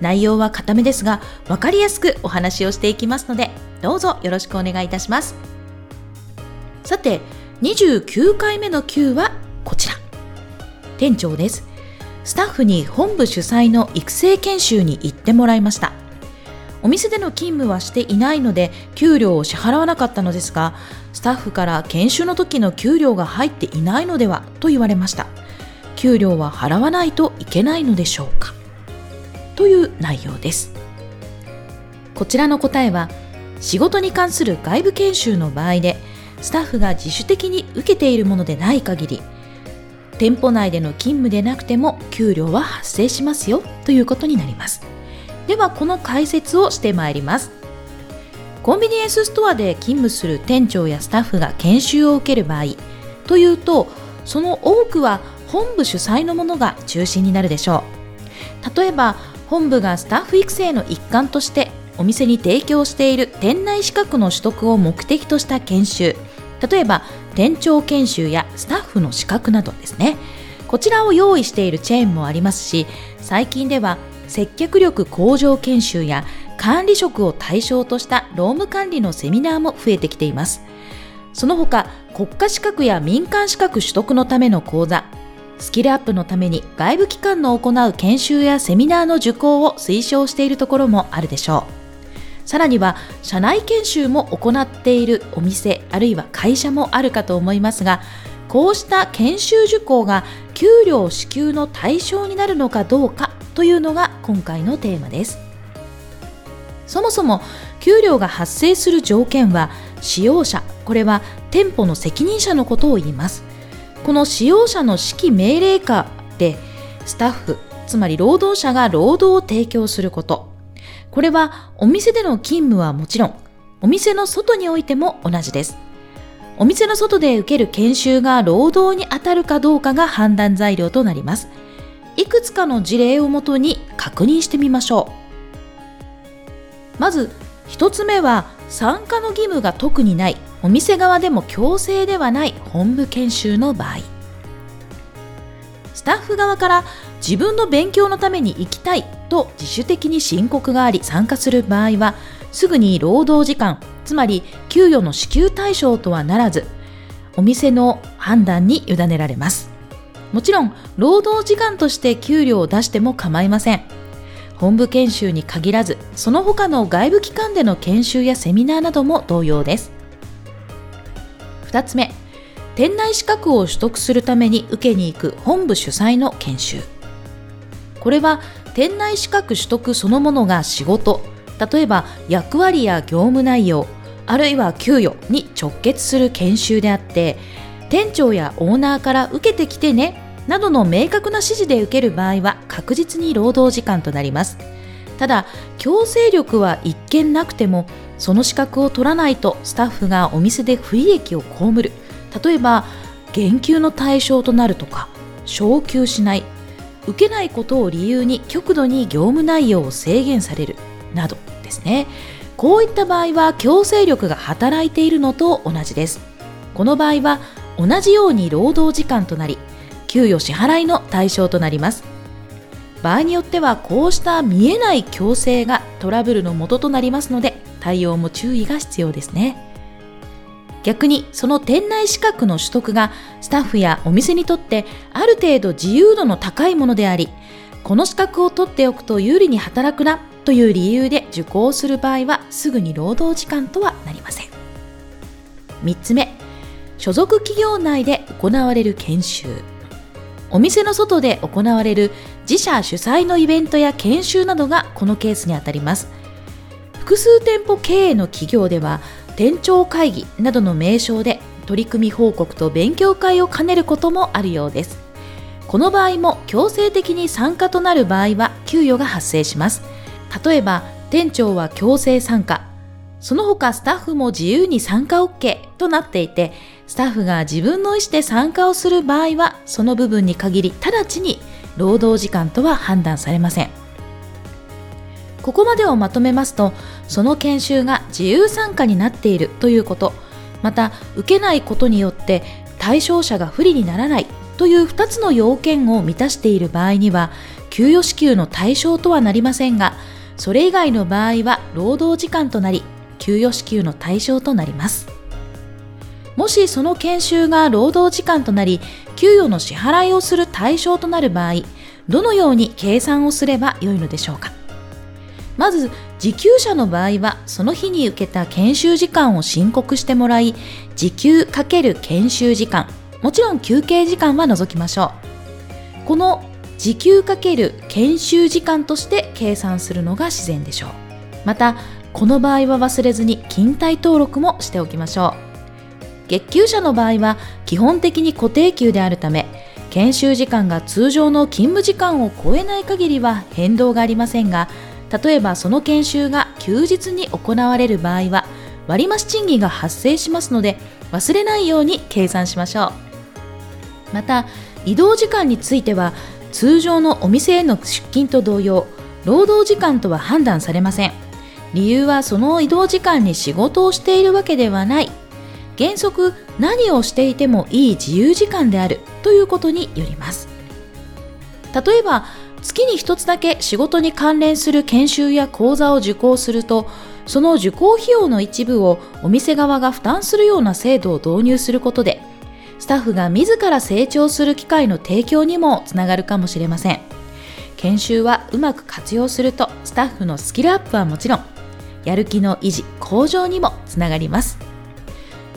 内容は固めですが分かりやすくお話をしていきますのでどうぞよろしくお願いいたします。さて29回目の Q はこちら。店長です。スタッフに本部主催の育成研修に行ってもらいました。お店での勤務はしていないので給料を支払わなかったのですがスタッフから研修の時の給料が入っていないのではと言われました。給料は払わないといけないのでしょうか。という内容です。こちらの答えは仕事に関する外部研修の場合でスタッフが自主的に受けているものでない限り店舗内での勤務でなくても給料は発生しますよということになります。ではこの解説をしてまいります。コンビニエンスストアで勤務する店長やスタッフが研修を受ける場合というとその多くは本部主催のものが中心になるでしょう。例えば本部がスタッフ育成の一環としてお店に提供している店内資格の取得を目的とした研修。例えば店長研修やスタッフの資格などですね。こちらを用意しているチェーンもありますし最近では接客力向上研修や管理職を対象とした労務管理のセミナーも増えてきていますその他国家資格や民間資格取得のための講座スキルアップのために外部機関の行う研修やセミナーの受講を推奨しているところもあるでしょう。さらには社内研修も行っているお店あるいは会社もあるかと思いますがこうした研修受講が給料支給の対象になるのかどうかというのが今回のテーマですそもそも給料が発生する条件は使用者これは店舗の責任者のことを言いますこの使用者の指揮命令下でスタッフつまり労働者が労働を提供すること。これはお店での勤務はもちろんお店の外においても同じです。お店の外で受ける研修が労働に当たるかどうかが判断材料となります。いくつかの事例をもとに確認してみましょう。まず1つ目は参加の義務が特にない。お店側でも強制ではない。本部研修の場合。スタッフ側から自分の勉強のために行きたい。と自主的に申告があり参加する場合はすぐに労働時間つまり給与の支給対象とはならずお店の判断に委ねられます。もちろん労働時間として給料を出しても構いません。本部研修に限らずその他の外部機関での研修やセミナーなども同様です。2つ目店内資格を取得するために受けに行く本部主催の研修。これは店内資格取得そのものが仕事例えば役割や業務内容あるいは給与に直結する研修であって店長やオーナーから受けてきてねなどの明確な指示で受ける場合は確実に労働時間となります。ただ強制力は一見なくてもその資格を取らないとスタッフがお店で不利益を被る。例えば減給の対象となるとか昇給しない。受けないことを理由に極度に業務内容を制限される。などですね。こういった場合は強制力が働いているのと同じです。この場合は同じように労働時間となり給与支払いの対象となります。場合によってはこうした見えない強制がトラブルの元となりますので対応も注意が必要ですね。逆にその店内資格の取得がスタッフやお店にとってある程度自由度の高いものでありこの資格を取っておくと有利に働くなという理由で受講する場合はすぐに労働時間とはなりません。3つ目所属企業内で行われる研修。お店の外で行われる自社主催のイベントや研修などがこのケースにあたります。複数店舗経営の企業では店長会議などの名称で取り組み報告と勉強会を兼ねることもあるようです。この場合も強制的に参加となる場合は給与が発生します。例えば店長は強制参加。その他スタッフも自由に参加 OK となっていてスタッフが自分の意思で参加をする場合はその部分に限り直ちに労働時間とは判断されません。ここまでをまとめますとその研修が自由参加になっているということまた受けないことによって対象者が不利にならないという2つの要件を満たしている場合には給与支給の対象とはなりませんがそれ以外の場合は労働時間となり給与支給の対象となります。もしその研修が労働時間となり給与の支払いをする対象となる場合どのように計算をすればよいのでしょうか？まず時給者の場合はその日に受けた研修時間を申告してもらい時給×研修時間もちろん休憩時間は除きましょう。この時給×研修時間として計算するのが自然でしょう。またこの場合は忘れずに勤怠登録もしておきましょう。月給者の場合は基本的に固定給であるため研修時間が通常の勤務時間を超えない限りは変動がありませんが例えばその研修が休日に行われる場合は割増賃金が発生しますので忘れないように計算しましょう。また移動時間については通常のお店への出勤と同様労働時間とは判断されません。理由はその移動時間に仕事をしているわけではない。原則何をしていてもいい自由時間であるということによります。例えば月に一つだけ仕事に関連する研修や講座を受講するとその受講費用の一部をお店側が負担するような制度を導入することでスタッフが自ら成長する機会の提供にもつながるかもしれません。研修はうまく活用するとスタッフのスキルアップはもちろんやる気の維持向上にもつながります。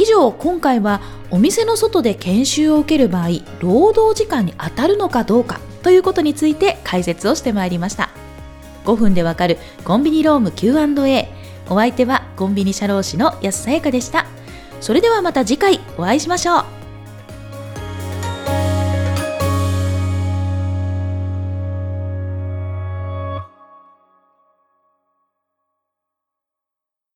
以上今回はお店の外で研修を受ける場合労働時間に当たるのかどうかということについて解説をしてまいりました。5分でわかるコンビニローム Q&A お相手はコンビニ社労士の安さやかでした。それではまた次回お会いしましょう。